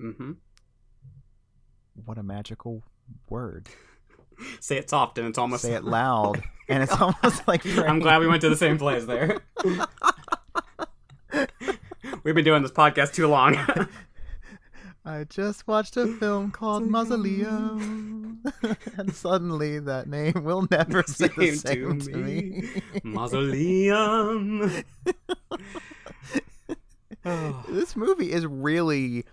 Mm-hmm. What a magical word. Say it soft and it's almost. Say it loud, and it's almost like I'm glad we went to the same place there. We've been doing this podcast too long. I just watched a film called Mausoleum, and suddenly that name will never be the same to me. Mausoleum. Oh. this movie is really.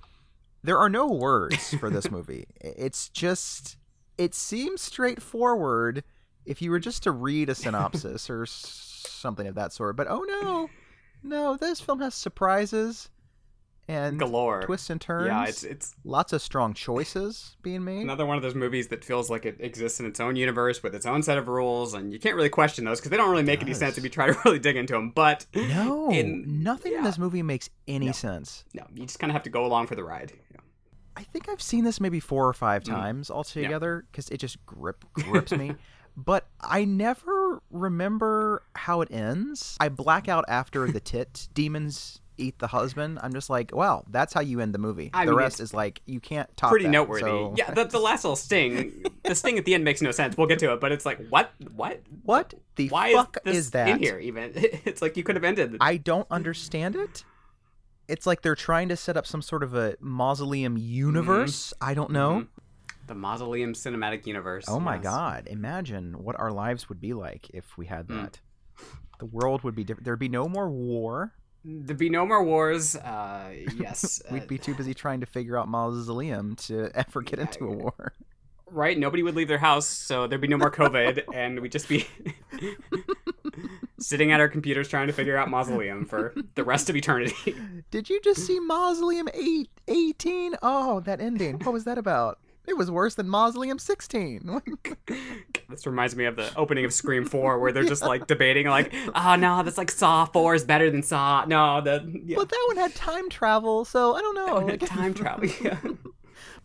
There are no words for this movie. It's just. It seems straightforward if you were just to read a synopsis or something of that sort. But oh no, no, this film has surprises and Galore. twists and turns. Yeah, it's it's lots of strong choices being made. another one of those movies that feels like it exists in its own universe with its own set of rules, and you can't really question those because they don't really make any sense if you try to really dig into them. But No, in- nothing in this movie makes any No. sense. no, you just kind of have to go along for the ride. Yeah. I think I've seen this maybe four or five Mm. times altogether because it just grip grips me. But I never remember how it ends. I black out after the tit demons eat the husband. I'm just like, wow, that's how you end the movie. I the mean, rest is like you can't top Pretty that, noteworthy. so- Yeah, the, the last little sting, the sting at the end makes no sense. We'll get to it, but it's like, what, what, What the Why fuck is, is that? in here? Even it's like you could have ended. I don't understand it. It's like they're trying to set up some sort of a mausoleum universe. I don't know. Mhm. The Mausoleum Cinematic Universe. Oh my god! Imagine what our lives would be like if we had Mm. that. The world would be different. There'd be no more war. There'd be no more wars. Uh, yes. We'd uh, be too busy trying to figure out mausoleum to ever get Yeah, into a war. Right? Nobody would leave their house, so there'd be no more COVID, and we'd just be sitting at our computers trying to figure out Mausoleum for the rest of eternity. Did you just see Mausoleum 8 18? Oh, that ending. What was that about? It was worse than Mausoleum 16. this reminds me of the opening of Scream 4, where they're just like debating, like, oh no, that's like Saw 4 is better than Saw. No, the yeah. but that one had time travel, so I don't know. Time travel. Yeah.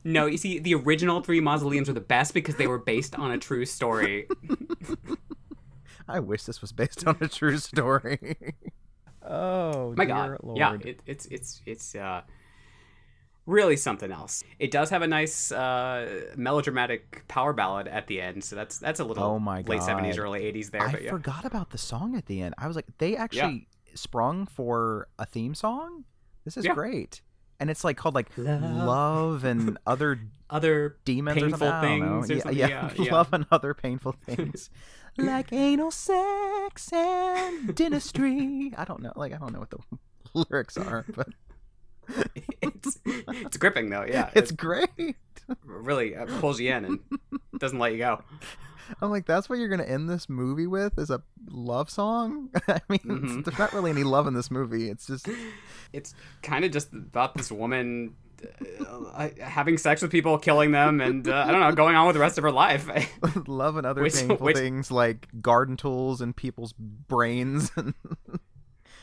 No, you see, the original three mausoleums were the best because they were based on a true story. I wish this was based on a true story. oh, My dear God, Lord. yeah, it, it's it's it's uh, really something else. It does have a nice uh, melodramatic power ballad at the end, so that's that's a little Oh my late seventies, early eighties there. I but yeah, forgot about the song at the end. I was like, they actually sprung for a theme song. This is Yeah. great, and it's like called like Love. love and other other demons or Painful something. I don't know. things or Yeah, something, yeah, yeah, yeah. love and other painful things, like anal sex and dentistry. I don't know. Like I don't know what the lyrics are, but it's it's gripping though. Yeah, it's it great. really uh, pulls you in and doesn't let you go. I'm like, that's what you're gonna end this movie with is a love song. I mean, it's- Mhm. there's not really any love in this movie. It's just it's kind of just about this woman uh, having sex with people, killing them, and uh, I don't know, going on with the rest of her life. love and other Which- painful which- things like garden tools and people's brains. And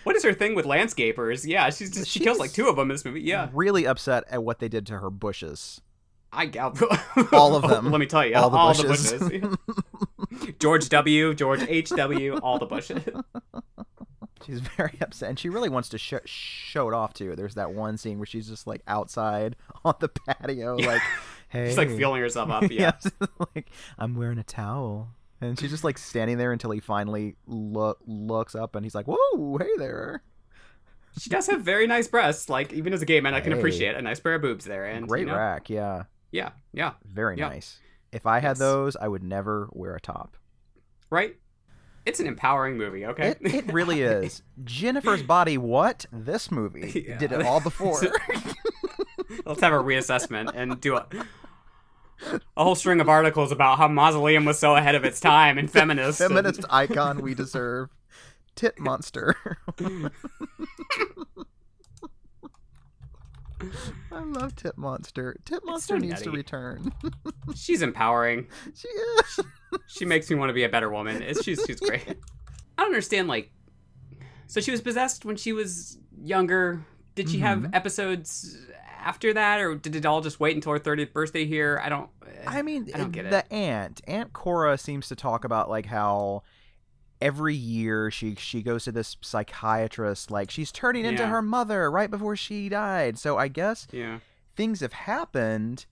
what is her thing with landscapers? Yeah, she's just she kills like two of them in this movie. Yeah, really upset at what they did to her bushes. I got All of them. Let me tell you, All all the the bushes. bushes. George W, George H W, all the bushes. She's very upset, and she really wants to sh- show it off too. There's that one scene where she's just like outside on the patio, like, "Hey," She's like feeling herself up. Yeah. yeah, like I'm wearing a towel, and she's just like standing there until he finally look looks up, and he's like, "Whoa, hey there." She does have very nice breasts. Like even as a gay man, I can Hey. appreciate a nice pair of boobs there. And Great you know, rack, yeah, Yeah, yeah, very Yeah. nice. If I had Yes. those, I would never wear a top. right. It's an empowering movie. Okay. It, it really is. Jennifer's Body, what? This movie Yeah. did it all before. Let's have a reassessment and do a a whole string of articles about how Mausoleum was so ahead of its time and feminist. and- Feminist icon we deserve. Tit monster. I love Tit Monster. Tit Monster so needs to return. She's empowering. she is. She makes me want to be a better woman. It's, she's she's great. I don't understand. Like, so she was possessed when she was younger. Did she have mm-hmm. episodes after that, or did it all just wait until her thirtieth birthday here? I don't. I mean, I don't get the it. aunt, Aunt Cora, seems to talk about like how every year she she goes to this psychiatrist, like she's turning into her mother right before she died. So I guess Yeah. things have happened,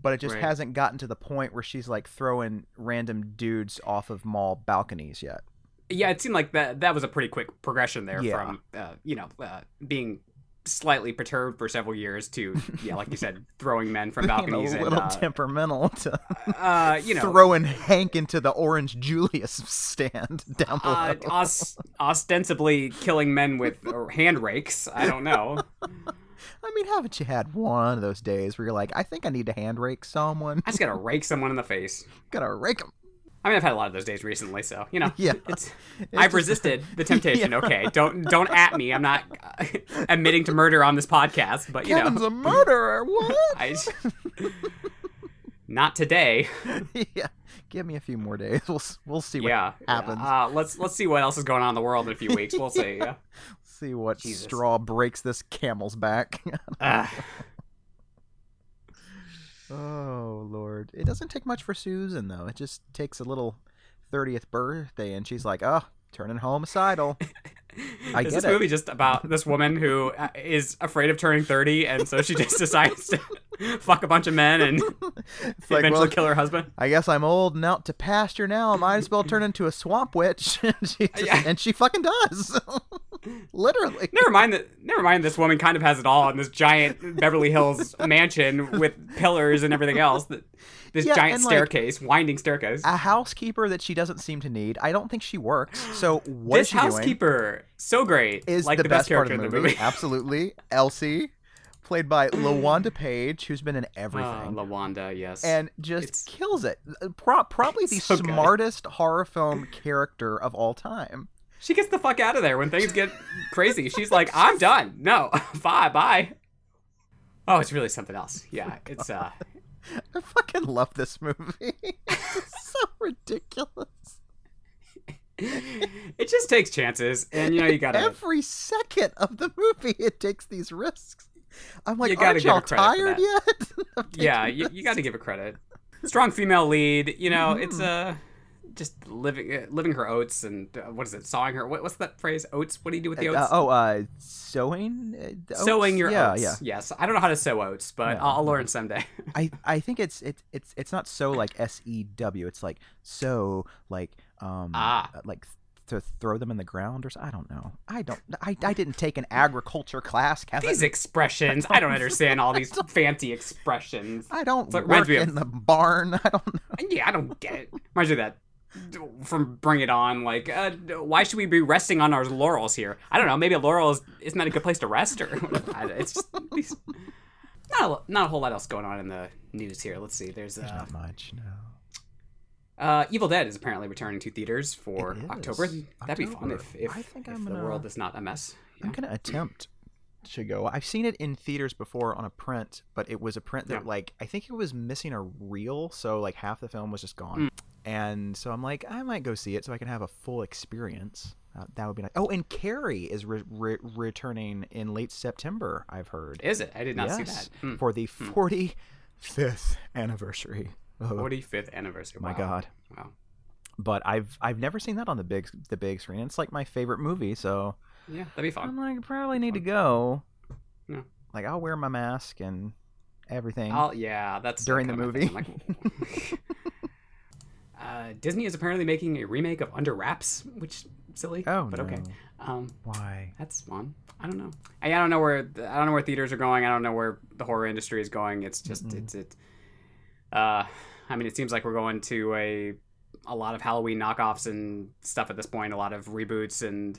but it just Right. hasn't gotten to the point where she's like throwing random dudes off of mall balconies yet. Yeah, it seemed like that that was a pretty quick progression there Yeah. from uh, you know uh, being slightly perturbed for several years to yeah, like you said, throwing men from balconies a and little uh, temperamental to uh, you know throwing Hank into the Orange Julius stand down below. uh, os- ostensibly killing men with hand rakes. I don't know. I mean, haven't you had one of those days where you're like, I think I need to hand rake someone? I just gotta rake someone in the face. Gotta rake them. I mean, I've had a lot of those days recently, so you know. Yeah. it's, It's I've just- resisted the temptation. Yeah. Okay, don't don't at me. I'm not uh, admitting to murder on this podcast, but you Kevin's know, a murderer. What? I not today. yeah. Give me a few more days. We'll we'll see what yeah, happens. Uh, let's let's see what else is going on in the world in a few weeks. We'll see. Yeah. see what Jesus. straw breaks this camel's back. Uh, oh lord. It doesn't take much for Susan though. It just takes a little 30th birthday and she's like, "Oh, turning homicidal." I is this it. movie just about this woman who uh, afraid of turning 30 and so she just decides to fuck a bunch of men and like, eventually well, kill her husband? I guess I'm old and out to pasture now. I might as well turn into a swamp witch. and, she just- Yeah. and she fucking does. Literally. Never mind that. Never mind. This woman kind of has it all in this giant Beverly Hills mansion with pillars and everything else. That this Yeah, giant and, like, staircase, winding staircase. A housekeeper that she doesn't seem to need. I don't think she works. So what is this she doing? housekeeper, so great, Is like the, the, best, part character of the in movie. Absolutely. Elsie, played by LaWanda Page, who's been in Uh, everything. Lawanda, yes. and just It's- kills it. Pro- probably the So good. smartest horror film character of all time. She gets the fuck out of there when things get crazy. She's like, I'm done. No, bye, bye. Oh, it's really something else. Yeah, it's uh, I fucking love this movie. it's so ridiculous. it just takes chances, and you know you gotta. Every second of the movie, it takes these risks. I'm like, You gotta aren't y'all tired yet? yeah, you, you got to give her credit. Strong female lead. You know, it's Mm-hmm. Uh, just living uh, living her oats and uh, what is it? Sawing her. What, what's that phrase? Oats. What do you do with the Uh, oats? oh, uh, sewing. Uh, oats? Sowing your yeah, oats. Yeah, Yes. I don't know how to sow oats, but Yeah. I'll, I'll learn someday. I I think it's it's it's it's not so like S E W. It's like so like um Ah. like to throw them in the ground or something. I don't know. I don't. I, I didn't take an agriculture class, Kevin. these expressions. I don't understand all these fancy expressions. I don't So it work reminds me of- in the barn. I don't know. Yeah, I don't get it. Reminds me of that from Bring It On. Like, uh, why should we be resting on our laurels here? I don't know. Maybe a laurel is isn't that a good place to rest or it's just these, not a, not a whole lot else going on in the news here. Let's see. There's uh, Not much. No. uh, Evil Dead is apparently returning to theaters for. October. That'd be fun if if, I think if I'm the gonna- world is not a mess. I'm gonna attempt to go. I've seen it in theaters before on a print, but it was a print that Yeah. like I think it was missing a reel, so like half the film was just gone. And so I'm like, I might go see it so I can have a full experience. Uh, that would be nice. Oh, and Carrie is re- re- returning in late September. I've heard. Is it? I did not see that. Hmm. for the 45th anniversary. Oh, 45th anniversary. my God! Wow. But I've I've never seen that on the big the big screen. It's like my favorite movie, so Yeah, that'd be fun. I'm like, probably need to go. Yeah. Like, I'll wear my mask and everything. I'll, yeah, that's During the movie. I'm like, uh, Disney is apparently making a remake of Under Wraps, which silly. oh but no! okay. Um, Why? that's fun. I don't know. I, I don't know where I don't know where theaters are going. I don't know where the horror industry is going. It's just Mm-mm. it's it. Uh, I mean, it seems like we're going to a a lot of Halloween knockoffs and stuff at this point. A lot of reboots and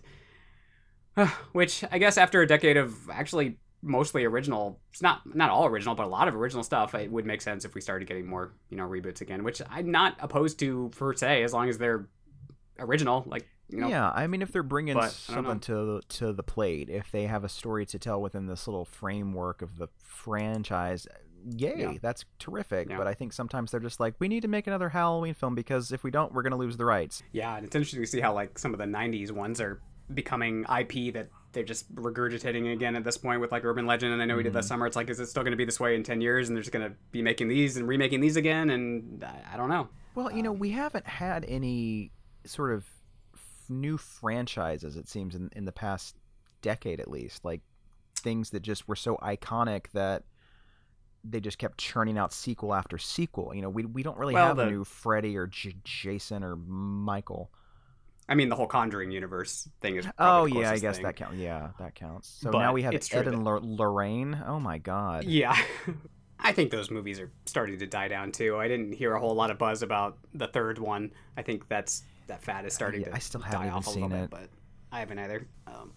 which I guess after a decade of actually mostly original, it's not not all original, but a lot of original stuff. It would make sense if we started getting more you know reboots again, which I'm not opposed to per se, as long as they're original. Like You know? Yeah, I mean, if they're bringing But, something to to the plate, if they have a story to tell within this little framework of the franchise, yay, Yeah. that's terrific. Yeah. But I think sometimes they're just like, we need to make another Halloween film because if we don't, we're gonna lose the rights. Yeah, and it's interesting to see how like some of the '90s ones are becoming IP that they're just regurgitating again at this point with like Urban Legend. And I know we did Mm-hmm. this summer. It's like, is it still going to be this way in ten years? And they're just going to be making these and remaking these again? And I, I don't know. Well, you know, we haven't had any sort of f- new franchises, it seems, in, in the past decade at least. Like things that just were so iconic that they just kept churning out sequel after sequel. You know, we, we don't really Well, have a new Freddy or J- Jason or Michael. I mean, the whole Conjuring universe thing is. Oh, yeah, I guess thing. that counts. Yeah, that counts. So But now we have Ed and that- Lor- Lorraine. Oh, my God. Yeah. I think those movies are starting to die down too. I didn't hear a whole lot of buzz about the third one. I think that's that fad is starting Yeah, to I still die haven't a seen little it. bit, but I haven't either. Um,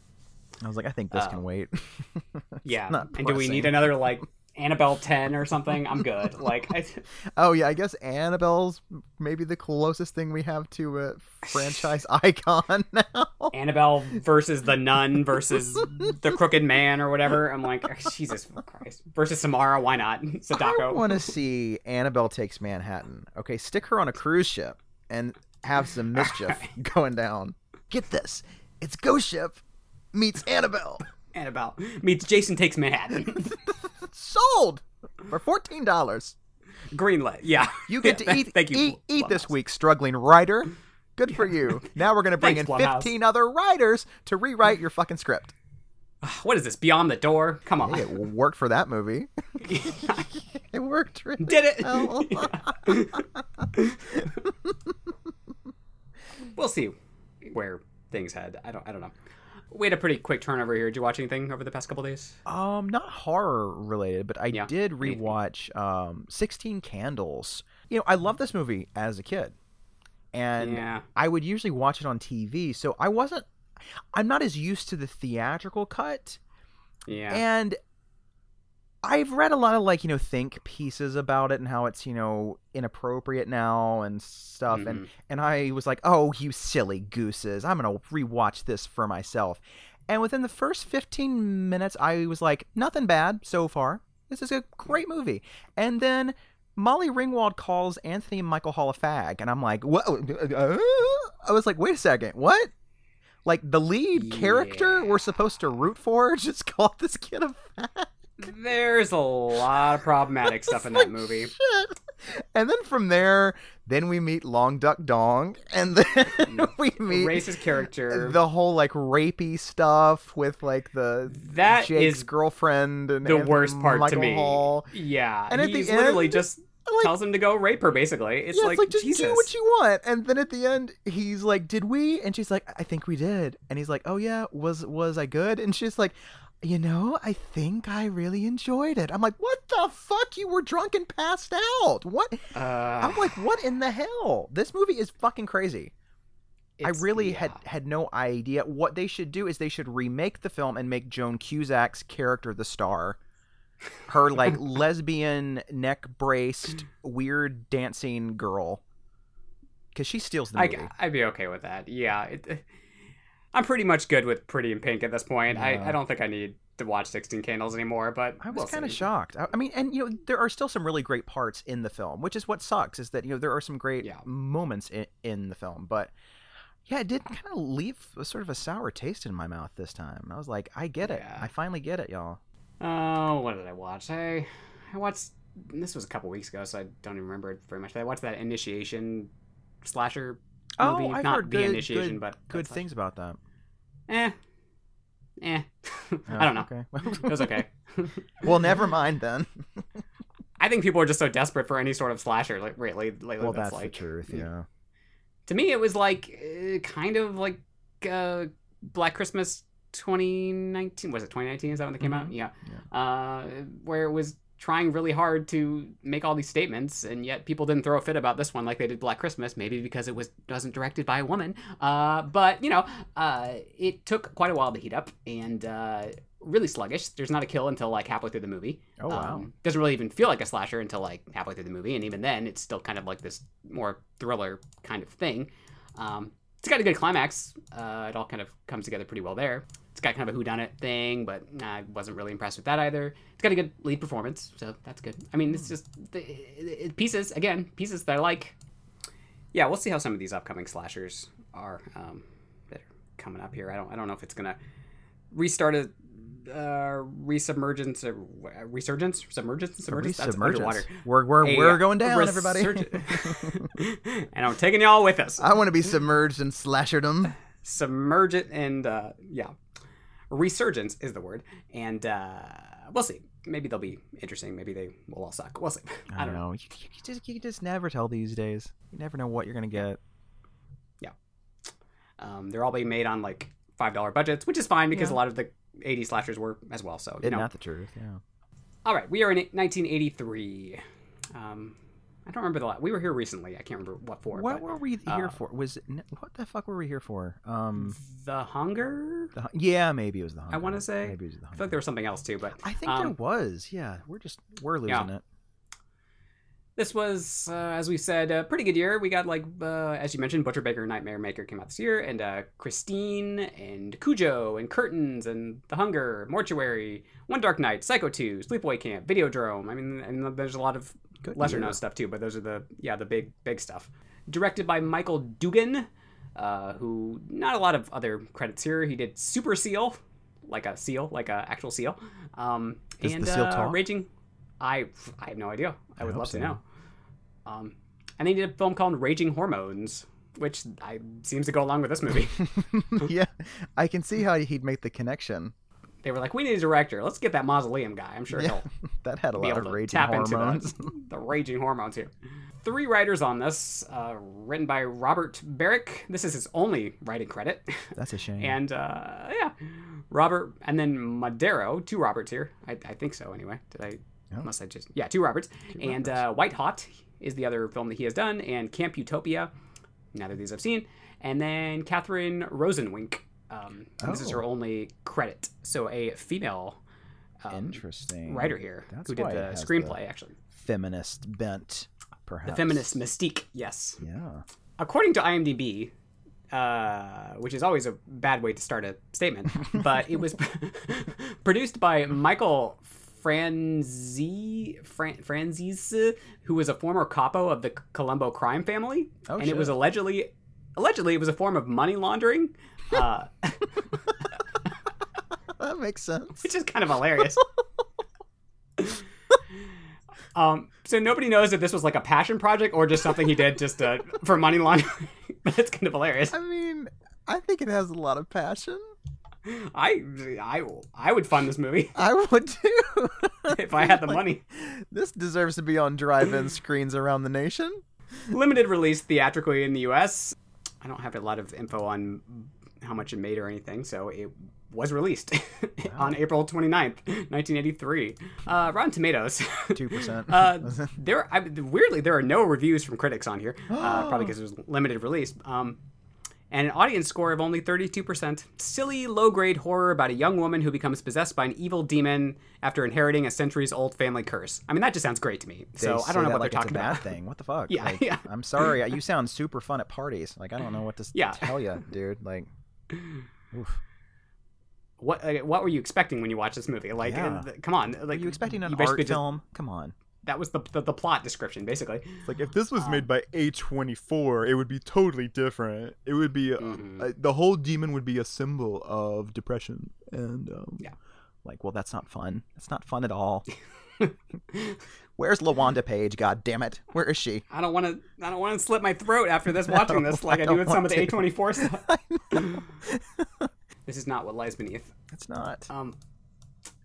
I was like, I think this Um, can wait. yeah. And do we need another like Annabelle 10 or something? I'm good. Like I, Oh yeah, I guess Annabelle's maybe the closest thing we have to a franchise icon now. Annabelle versus the nun versus the crooked man or whatever. I'm like, oh, Jesus Christ. Versus Samara, why not? I want to see Annabelle takes Manhattan. Okay, stick her on a cruise ship and have some mischief going down. Get this, it's Ghost Ship meets Annabelle. Annabelle meets Jason Takes Manhattan. Sold for fourteen dollars. Greenlit. Yeah. You get Yeah, to eat Thank you. eat, eat this Blumhouse. week, struggling writer. Good for you. Now we're gonna bring Thanks, in Blumhouse. fifteen other writers to rewrite your fucking script. What is this? Beyond the Door? Come on. Hey, it worked for that movie. It worked. Really Did it? well. we'll see where things head. I don't. I don't know. We had a pretty quick turnover here. Did you watch anything over the past couple days? Um, not horror related, but I Yeah, did rewatch um Sixteen Candles. You know, I loved this movie as a kid, and yeah. I would usually watch it on TV, so I wasn't. I'm not as used to the theatrical cut, Yeah. and I've read a lot of like you know think pieces about it and how it's you know inappropriate now and stuff, and Mhm. and I was like, oh, you silly gooses, I'm gonna rewatch this for myself. And within the first 15 minutes, I was like, nothing bad so far. This is a great movie. And then Molly Ringwald calls Anthony Michael Hall a fag, and I'm like, what? Uh, I was like, wait a second, what? Like the lead character we're supposed to root for just called this kid a fag. There's a lot of problematic stuff in that like, movie. shit. And then from there, then we meet Long Duck Dong, and then mm. we meet Racist character. the whole like rapey stuff with like the That Jake's is girlfriend and the Anthony worst part Michael to me. Hall. Yeah. And at the literally end, just Like, tells him to go rape her. Basically, it's yeah, like, it's like just Jesus. do what you want. And then at the end, he's like, "Did we?" And she's like, "I think we did." And he's like, "Oh yeah, was was I good?" And she's like. You know, I think I really enjoyed it. I'm like, what the fuck? You were drunk and passed out. What? Uh, I'm like, what in the hell? This movie is fucking crazy. I really yeah. had had no idea. What they should do is they should remake the film and make Joan Cusack's character the star. Her like lesbian neck braced weird dancing girl. Cuz she steals the I, movie. I'd be okay with that. Yeah, it, I'm pretty much good with Pretty in Pink at this point. Yeah. I, I don't think I need to watch Sixteen Candles anymore. But I was we'll kind of shocked. I, I mean, and you know, there are still some really great parts in the film, which is what sucks. Is that you know there are some great Yeah. moments in, in the film, but yeah, it did kind of leave a sort of a sour taste in my mouth this time. I was like, I get it. Yeah. I finally get it, y'all. Oh, what did I watch? I I watched. This was a couple weeks ago, so I don't even remember it very much. I watched that Initiation slasher movie. Oh, I've Not heard the good, Initiation, good, but good things about that. Eh, eh. Oh, I don't know. Okay. It was okay. well, never mind then. I think people are just so desperate for any sort of slasher, like lately. Lately, well, that's, that's like the truth. Yeah. to me it was like uh, kind of like uh, black christmas 2019 was it 2019 is that when they came out Mhm. yeah, Uh, where it was trying really hard to make all these statements and yet people didn't throw a fit about this one like they did black christmas maybe because it was wasn't directed by a woman uh, but you know uh, it took quite a while to heat up and uh, really sluggish there's not a kill until like halfway through the movie Oh wow. um, doesn't really even feel like a slasher until like halfway through the movie, and even then, it's still kind of like this more thriller kind of thing. Um, it's got a good climax. Uh, it all kind of comes together pretty well there. It's got kind of a whodunit thing, but I wasn't really impressed with that either. It's got a good lead performance, so that's good. I mean, it's just the, it, it, pieces again, pieces that I like. Yeah, we'll see how some of these upcoming slashers are um, that are coming up here. I don't I don't know if it's gonna restart a uh, resubmergence, uh, resurgence, submergence, submergence. That's underwater. We're we're, A, we're going down, everybody. and I'm taking y'all with us. I want to be submerged in slasherdom. Submerge it and uh, yeah, resurgence is the word, and uh, we'll see. Maybe they'll be interesting. Maybe they will all suck. We'll see. I don't know. You, you, you just you just never tell these days. You never know what you're gonna get. Yeah, um, they're all being made on like five dollar budgets, which is fine because Yeah. a lot of the 80 slashers were as well. So you know, that the truth? Yeah. All right, we are in 1983. Um, I don't remember the last. We were here recently. I can't remember what for. What but were we here uh, for? Was it, what the fuck were we here for? Um, the hunger. the, yeah, maybe it was the. Hunger. I wanna say- maybe it was the. I Hunger. feel like there was something else too, but I think um, there was. Yeah, we're just we're losing Yeah. it. This was, uh, as we said, a pretty good year. We got like, uh, as you mentioned, Butcher Baker, Nightmare Maker came out this year, and uh, Christine, and Cujo, and Curtains, and The Hunger, Mortuary, One Dark Night, Psycho 2, Sleepaway Camp, Videodrome. I mean, and there's a lot of Good lesser year. known stuff too, but those are the yeah the big big stuff. Directed by Michael Dugan, uh, who not a lot of other credits here. He did Super Seal, like a seal, like a actual seal. Um, Does the and seal uh, talk? Raging. I I have no idea. I I would love so. to know. Um, and they did a film called Raging Hormones, which I seems to go along with this movie. yeah, I can see how he'd make the connection. they were like, we need a director. Let's get that mausoleum guy. I'm sure Yeah, he'll that had a be lot able of raging tap hormones. into the, the raging hormones here. Three writers on this, uh, written by Robert Barich. This is his only writing credit. That's a shame. and uh, yeah, Robert, and then Madero, two Roberts here. I, I think so anyway. Did I? Oh. Must I just yeah, two Roberts. and Uh, White Hot is the other film that he has done, and Camp Utopia. Neither of these I've seen. And then Katherine Rosenwink. Um, and This is Oh. her only credit. So a female um, Interesting. writer here That's who did the screenplay actually. Feminist bent, perhaps. The feminist mystique, yes. Yeah. According to IMDb, uh, which is always a bad way to start a statement, but it was produced by Michael Franzi Fran, Franzese, who was a former capo of the Colombo crime family, Oh, and it was allegedly allegedly it was a form of money laundering, uh, That makes sense. which is kind of hilarious. Um, so nobody knows if this was like a passion project or just something he did just uh, for money laundering. but it's kind of hilarious. I mean, I think it has a lot of passion. I, I, I would fund this movie I would too. if I had the Like, money. This deserves to be on drive-in screens around the nation. Limited release theatrically in the U.S. I don't have a lot of info on how much it made or anything, so it was released on April 29th, 1983. Uh, Rotten Tomatoes. Two percent. Uh, there, I, weirdly, there are no reviews from critics on here, uh, probably because it was limited release. Um, and an audience score of only 32%. Silly, low grade horror about a young woman who becomes possessed by an evil demon after inheriting a centuries old family curse. I mean, that just sounds great to me. So I don't know what like they're talking a bad about. thing. What the fuck? Yeah, Like, yeah. I'm sorry. You sound super fun at parties. Like I don't know what to Yeah. tell you, dude. Like, oof. What what were you expecting when you watched this movie? Like, Yeah. come on, like you expecting an you art just- film? Come on. That was the, the the plot description, basically. It's like if this was Um, made by A24, it would be totally different. It would be uh, Mhm. uh, the whole demon would be a symbol of depression and um, Yeah. Like, well, that's not fun. It's not fun at all. Where's Lawanda Page? God damn it! Where is she? I don't want to. I don't want to slit my throat after this watching this, like I, I do with some of the. A24 stuff. I know. This is not what lies beneath. It's not. Um,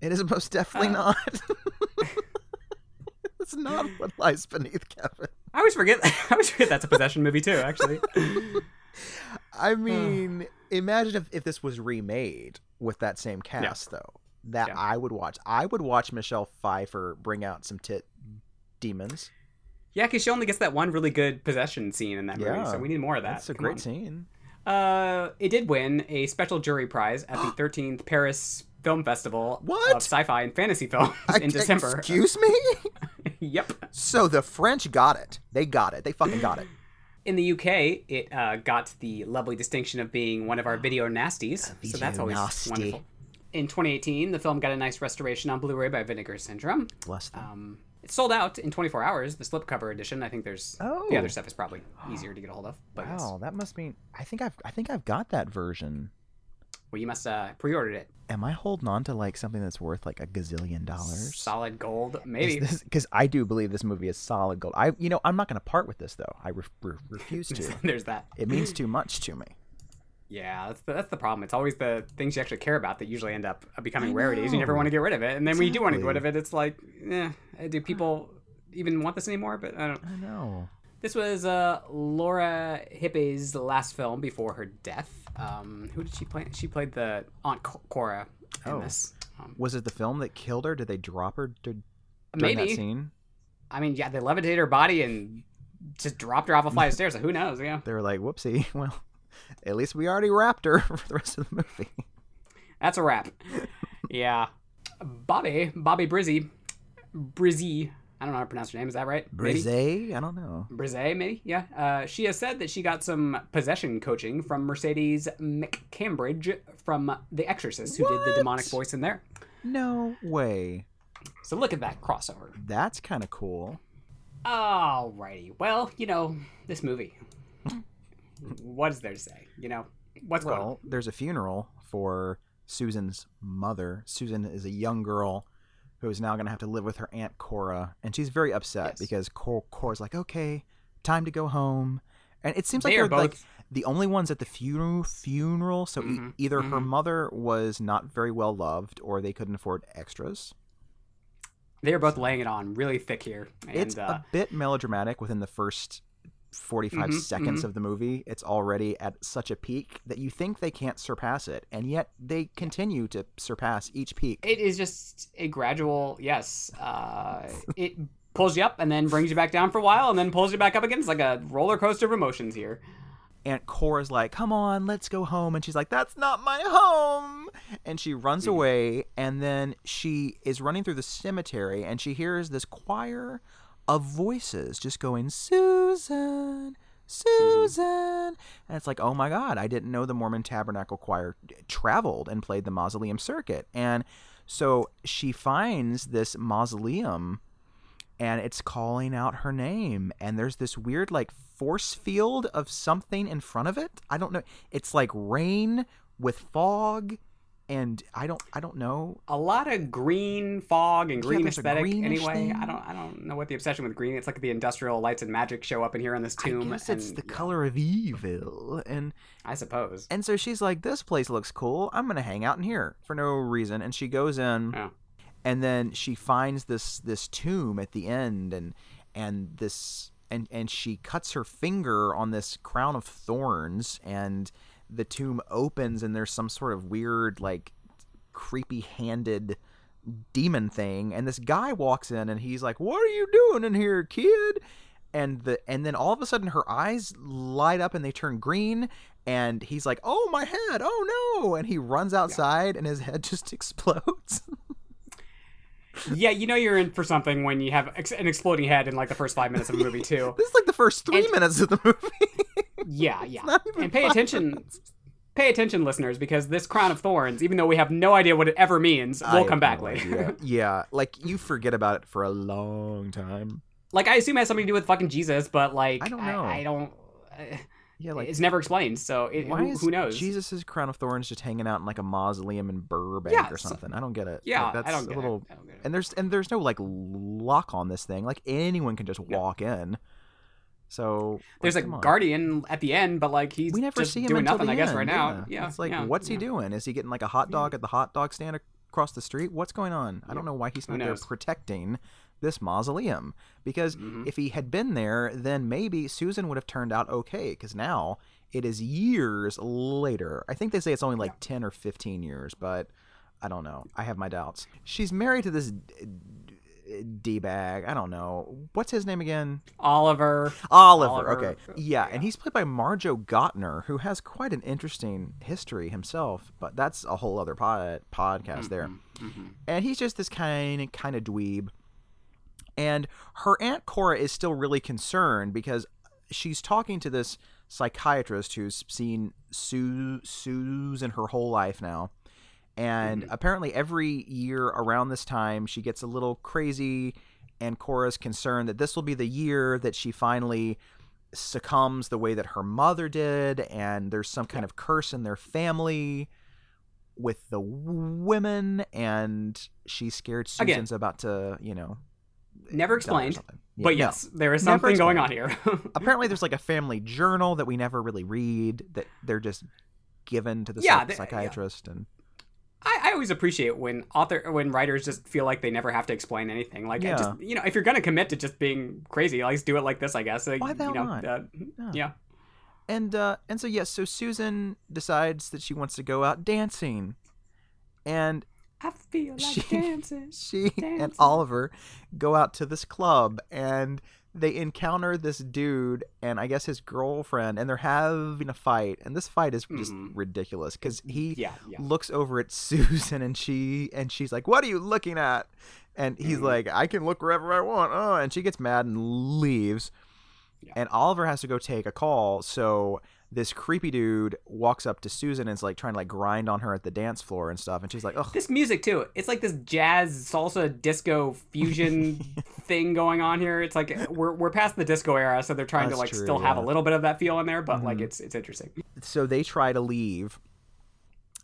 It is most definitely Uh. not. It's not what lies beneath Kevin. I always forget. I always forget that's a possession movie too. Actually, I mean, imagine if, if this was remade with that same cast, though. That Yeah. I would watch. I would watch Michelle Pfeiffer bring out some tit demons. yeah, because she only gets that one really good possession scene in that movie, so we need more of that. That's a Come great on. scene. Uh, it did win a special jury prize at the 13th Paris Film Festival What? of sci-fi and fantasy films I- in December. Excuse me. yep. so the French got it. They got it. They fucking got it. In the UK, it uh, got the lovely distinction of being one of our video nasties, so that's video always nasty. wonderful. In 2018, the film got a nice restoration on Blu-ray by Vinegar Syndrome. Bless them. Um, it sold out in 24 hours. The slipcover edition. I think there's Oh. the other stuff is probably easier to get a hold of. But it's- wow, that must mean I think I've I think I've got that version. Well, you must uh, pre-ordered it. Am I holding on to like something that's worth like a gazillion dollars? Solid gold, maybe. Because I do believe this movie is solid gold. I, you know, I'm not going to part with this though. I re- re- refuse to. There's that. it means too much to me. Yeah, that's the, that's the problem. It's always the things you actually care about that usually end up becoming rarities. You never want to get rid of it, and then when you do want to get rid of it, it's like, eh, do people even want this anymore? But I don't. I know. This was uh, Laura Hippe's last film before her death. Um, who did she play? She played the Aunt Cora in Oh. this. Um, Was it the film that killed her? Did they drop her dur- during that maybe. scene? I mean, yeah, they levitated her body and just dropped her off a flight of stairs. So who knows? Yeah, They were like, "Whoopsie." Well, at least we already wrapped her for the rest of the movie. that's a wrap. yeah, Bobby, Bobby Brizzy, Brizzy. I don't know how to pronounce her name. Is that right? Brise? I don't know. Brise, maybe? Yeah. Uh, she has said that she got some possession coaching from Mercedes McCambridge from The Exorcist, who did the demonic voice in there. No way. So look at that crossover. That's kind of cool. Alrighty. Well, you know, this movie. what is there to say? You know, what's going on? Well, there's a funeral for Susan's mother. Susan is a young girl who is now going to have to live with her aunt Cora, and she's very upset Yes. because Cor- Cora's like, "Okay, time to go home," and it seems like They they're are like the only ones at the funeral. Funeral, so e- Mhm, either her mhm. mother was not very well loved, or they couldn't afford extras. They are both laying it on really thick here. And it's uh, a bit melodramatic within the first 45 Mhm, seconds mhm. of the movie. It's already at such a peak that you think they can't surpass it, and yet they continue to surpass each peak. it is just a gradual, yes. Uh, it pulls you up and then brings you back down for a while and then pulls you back up again. It's like a roller coaster of emotions here. Aunt Cora's like, "Come on, let's go home," and she's like, "That's not my home," and she runs away. And then she is running through the cemetery, and she hears this choir of voices just going, "Susan." Susan, and it's like, oh my God, I didn't know the Mormon Tabernacle Choir traveled and played the mausoleum circuit. And so she finds this mausoleum and it's calling out her name and there's this weird like force field of something in front of it i don't know it's like rain with fog and i don't i don't know A lot of green fog and green a aesthetic. Anyway, thing. I don't, I don't know what the obsession with green. It's like the industrial lights and magic show up in here in this tomb. i guess it's the yeah, color of evil and I suppose. and so she's like this place looks cool i'm gonna hang out in here for no reason and she goes in Yeah. and then she finds this this tomb at the end and and this and and she cuts her finger on this crown of thorns and the tomb opens and there's some sort of weird like creepy handed demon thing and this guy walks in and he's like what are you doing in here kid? And the and then all of a sudden her eyes light up and they turn green and he's like oh my head. Oh no. And he runs outside and his head just explodes yeah, you know you're in for something when you have ex- an exploding head in like the first five minutes of a movie too. This is like the first three And- minutes of the movie. Yeah, yeah. And pay attention, minutes. pay attention, listeners, because this crown of thorns, even though we have no idea what it ever means, I will have come back no later. idea. yeah, like you forget about it for a long time. like I assume it has something to do with fucking Jesus, but like I don't know. I, don't. Uh, Yeah, like it's never explained, so it, why who, is who knows? Jesus' crown of thorns just hanging out in like a mausoleum in Burbank Yeah, or so- something? I don't get it. Yeah, Like, that's I don't a get little. it. I don't get it. And there's and there's no like lock on this thing. Like anyone can just Yeah. walk in. So like, There's a come on. guardian at the end, but like he's We never see him doing until nothing, I guess, end, right now. Yeah, it's like, yeah, what's he doing? Is he getting like a hot dog at the hot dog stand across the street? What's going on? I don't know why he's not there protecting this mausoleum. Because Mhm. if he had been there, then maybe Susan would have turned out okay. Because now it is years later. I think they say it's only like ten or fifteen years, but I don't know. I have my doubts. She's married to this d bag. I don't know what's his name again. Oliver. Oliver. Oliver. Okay. Yeah, and he's played by Marjoe Gortner, who has quite an interesting history himself. But that's a whole other pod, podcast there. Mhm. And he's just this kind kind of dweeb. And her aunt Cora is still really concerned because she's talking to this psychiatrist who's seen Sue Susan her whole life now. And Mhm. apparently every year around this time she gets a little crazy and Cora's concerned that this will be the year that she finally succumbs the way that her mother did and there's some kind of curse in their family with the women and she's scared Again. Susan's about to, you know, Never explained. Yeah, but no. yes, there is something going on here. Apparently there's like a family journal that we never really read that they're just given to the Yeah, psych- they- yeah. psychiatrist and I, I always appreciate when author when writers just feel like they never have to explain anything. Like, Yeah. just you know, if you're gonna commit to just being crazy, at least do it like this, I guess. Like, Why the you know, not? uh, Yeah. yeah. and uh and so yes, so Susan decides that she wants to go out dancing. And I feel like She- dancing. she and Oliver go out to this club and they encounter this dude and I guess his girlfriend and they're having a fight and this fight is just Mhm. ridiculous cuz he Yeah, yeah. looks over at Susan and she and she's like, "What are you looking at?" And he's Mhm. like, "I can look wherever I want." Oh, and she gets mad and leaves. Yeah. And Oliver has to go take a call, so this creepy dude walks up to Susan and is like trying to like grind on her at the dance floor and stuff, and she's like, "Ugh." This music too. It's like this jazz salsa disco fusion thing going on here. It's like we're we're past the disco era, so they're trying to like true, still have a little bit of that feel in there, but like Mhm. it's it's interesting. So they try to leave,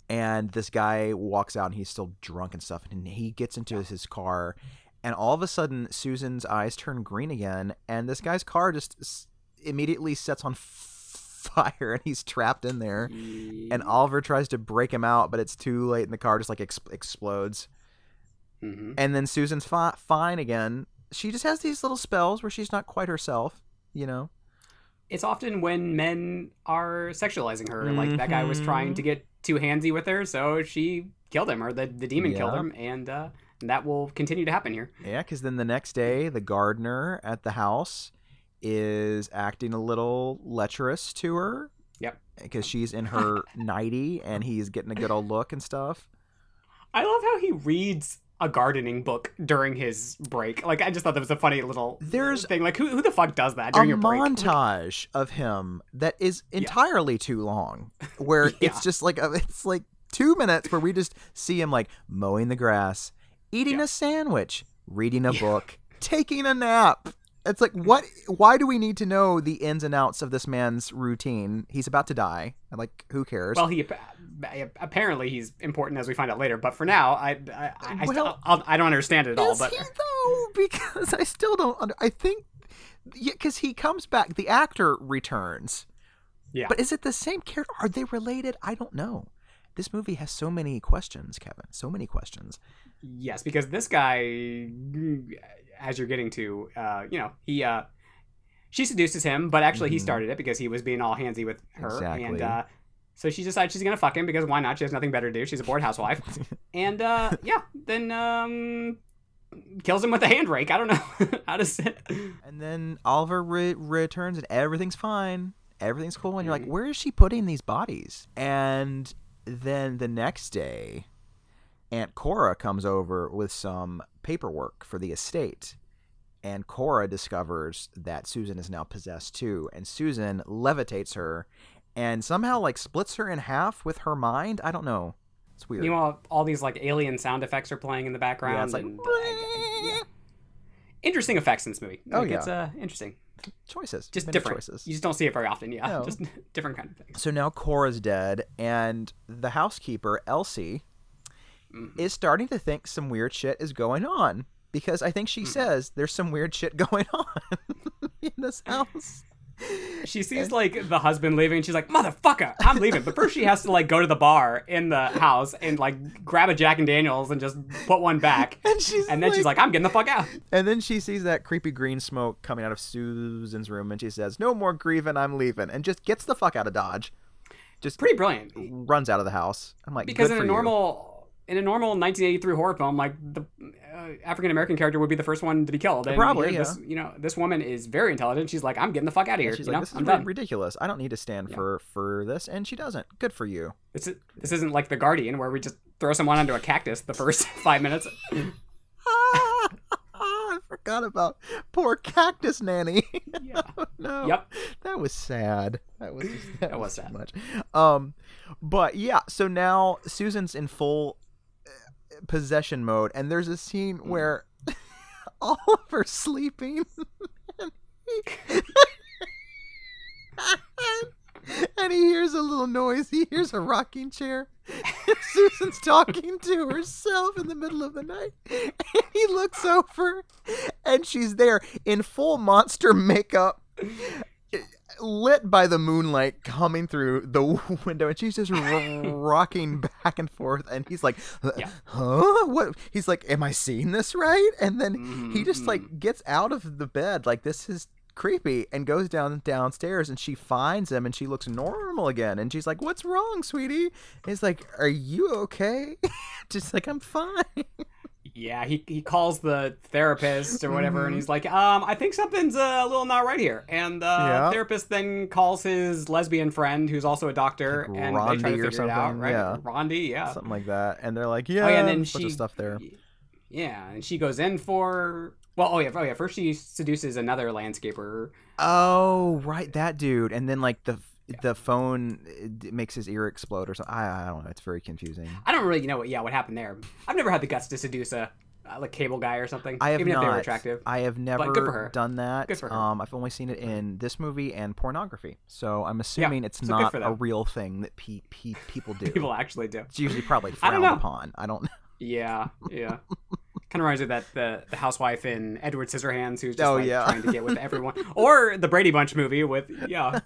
and this guy walks out and he's still drunk and stuff, and he gets into his car, and all of a sudden Susan's eyes turn green again, and this guy's car just immediately sets on fire, and he's trapped in there. And Oliver tries to break him out, but it's too late, and the car just like ex- explodes. Mhm. And then Susan's fi- fine again. She just has these little spells where she's not quite herself, you know. it's often when men are sexualizing her. Like that guy was trying Mhm. to get too handsy with her, so she killed him, or the the demon killed him, and uh, that will continue to happen here. Yeah, because then the next day, the gardener at the house is acting a little lecherous to her. Yep. Because she's in her nighty and he's getting a good old look and stuff. I love how he reads a gardening book during his break. Like I just thought that was a funny little There's thing. Like who who the fuck does that during your break? montage of him that is entirely too long, where Yeah. it's just like a, it's like two minutes where we just see him like mowing the grass, eating Yeah. a sandwich, reading a Yeah. book, taking a nap. It's like what? Why do we need to know the ins and outs of this man's routine? He's about to die. Like, who cares? Well, he apparently he's important as we find out later. But for now, I I, I, I, Well, I'll, I don't understand it at all. But he though? Because I still don't. Under, I think because he comes back, the actor returns. Yeah. But is it the same character? Are they related? I don't know. This movie has so many questions, Kevin. So many questions. Yes, because this guy, as you're getting to, uh, you know, he, uh, she seduces him, but actually he Mhm. started it because he was being all handsy with her, Exactly. and uh, so she decides she's gonna fuck him because why not? She has nothing better to do. She's a bored housewife, and uh, yeah, then um, kills him with a hand rake. I don't know how to say. And then Oliver re- returns, and everything's fine. Everything's cool. And you're like, Mhm. where is she putting these bodies? And then the next day, Aunt Cora comes over with some paperwork for the estate. And Cora discovers that Susan is now possessed too. And Susan levitates her and somehow like splits her in half with her mind. I don't know. It's weird. Meanwhile, all these like alien sound effects are playing in the background. yeah, it's like and, uh, yeah. interesting effects in this movie. Oh, yeah. it's uh, interesting. Choices. Just different. choices. You just don't see it very often. Yeah, No. just different kind of things. So now Cora's dead, and the housekeeper, Elsie, Mhm. is starting to think some weird shit is going on. Because I think she Hmm. says there's some weird shit going on in this house. She sees like the husband leaving, and she's like, "Motherfucker, I'm leaving." But first, she has to like go to the bar in the house and like grab a Jack and Daniels and just put one back. And she's And then she's like, "I'm getting the fuck out." and then she sees that creepy green smoke coming out of Susan's room, and she says, "No more grieving, I'm leaving," and just gets the fuck out of Dodge. Just Pretty brilliant. runs out of the house. I'm like, Because in for a you. In a normal 1983 horror film, like the uh, African American character would be the first one to be killed. And Probably, here, This, you know, this woman is very intelligent. She's like, "I'm getting the fuck out of here." She's you like, know, "This is I'm done. ridiculous. I don't need to stand Yeah. for for this," and she doesn't. Good for you. This, is, this isn't like the Guardian where we just throw someone onto a cactus the first five minutes. I forgot about poor cactus nanny. Yeah. no. Yep. that was sad. That was just, that, That was sad. much. Um, but yeah, so now Susan's in full possession mode, and there's a scene Mm. where Oliver's sleeping, and he, and he hears a little noise. He hears a rocking chair. Susan's talking to herself in the middle of the night. And he looks over, and she's there in full monster makeup, lit by the moonlight coming through the window, and she's just r- rocking back and forth. And he's like, Yeah. "Huh? What?" He's like, "Am I seeing this right?" And then he just like mm-hmm. gets out of the bed, like this is creepy, and goes down downstairs, and she finds him, and she looks normal again, and she's like, "What's wrong, sweetie?" And he's like, "Are you okay?" just like, "I'm fine." Yeah, he, he calls the therapist or whatever, and he's like, um, I think something's a little not right here. And the Yeah. therapist then calls his lesbian friend, who's also a doctor, Like and they try Rondi to or figure it out, right? yeah. Rondi, yeah. Something like that, and they're like, "Yeah," Oh, yeah, and then she of stuff there. Yeah, and she goes in for well, oh yeah, oh yeah. First she seduces another landscaper. Oh, right, that dude, and then like the the phone makes his ear explode or something. I, I don't know. It's very confusing. I don't really know what yeah what happened there. I've never had the guts to seduce a, a like cable guy or something. I have even not. if they were attractive. I have never good for her. done that. Good for her. Um, I've only seen it in this movie and pornography, so I'm assuming it's so not a real thing that pe- pe- people do. People actually do. It's usually probably I frowned know. upon. I don't. Yeah, yeah. kind of reminds me of that the, the housewife in Edward Scissorhands who's just Oh, like yeah. trying to get with everyone, or the Brady Bunch movie with yeah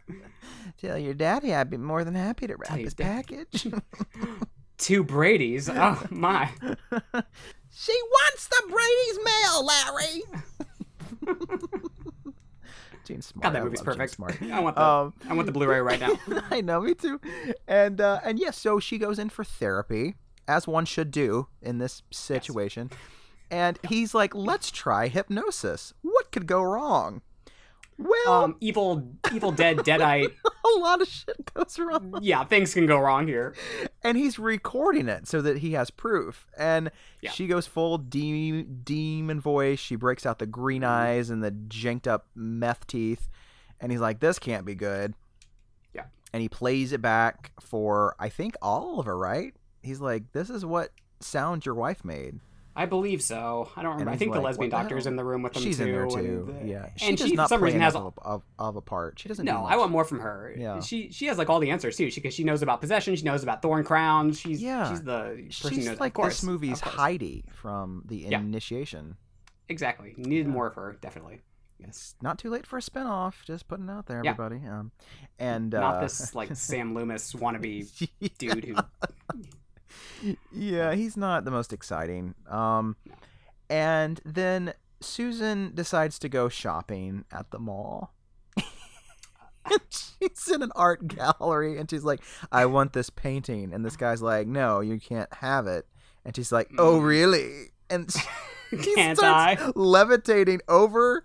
Tell your daddy I'd be more than happy to wrap Tell his package. two Brady's. Oh my! she wants the Brady's mail, Larry. Jean Smart. God, that movie's perfect. Smart. I want the Um, I want the Blu-ray right now. I know, me too. And uh, and yes, so she goes in for therapy, as one should do in this situation. And he's like, "Let's try hypnosis. What could go wrong?" Well, Um, evil, evil, dead, deadite. a lot of shit goes wrong. Yeah, things can go wrong here. And he's recording it so that he has proof. And Yeah. she goes full de- demon voice. She breaks out the green eyes and the janked up meth teeth. And he's like, "This can't be good." Yeah. And he plays it back for I think Oliver, right? He's like, "This is what sound your wife made." I believe so. I don't remember. I think the lesbian "What the doctor's in the room with them She's too. in there and too. the- yeah, she and does she not for some reason has enough of, of, a part. She doesn't. do No, much. I want more from her. Yeah. She she has like all the answers too. She because she knows about possession. She knows about thorn crown. She's Yeah. She's the person She's knows. like of course, this movie's. Heidi from the Yeah. Initiation. Exactly. Needed more of her, definitely. Yes. Not too late for a spinoff. Just putting it out there, Yeah. everybody. Um, and Not uh, this like Sam Loomis wannabe dude who. Yeah, he's not the most exciting. Um, and then Susan decides to go shopping at the mall. and she's in an art gallery, and she's like, "I want this painting," and this guy's like, "No, you can't have it." And she's like, "Oh, Mm. really?" And he Can't starts I? levitating over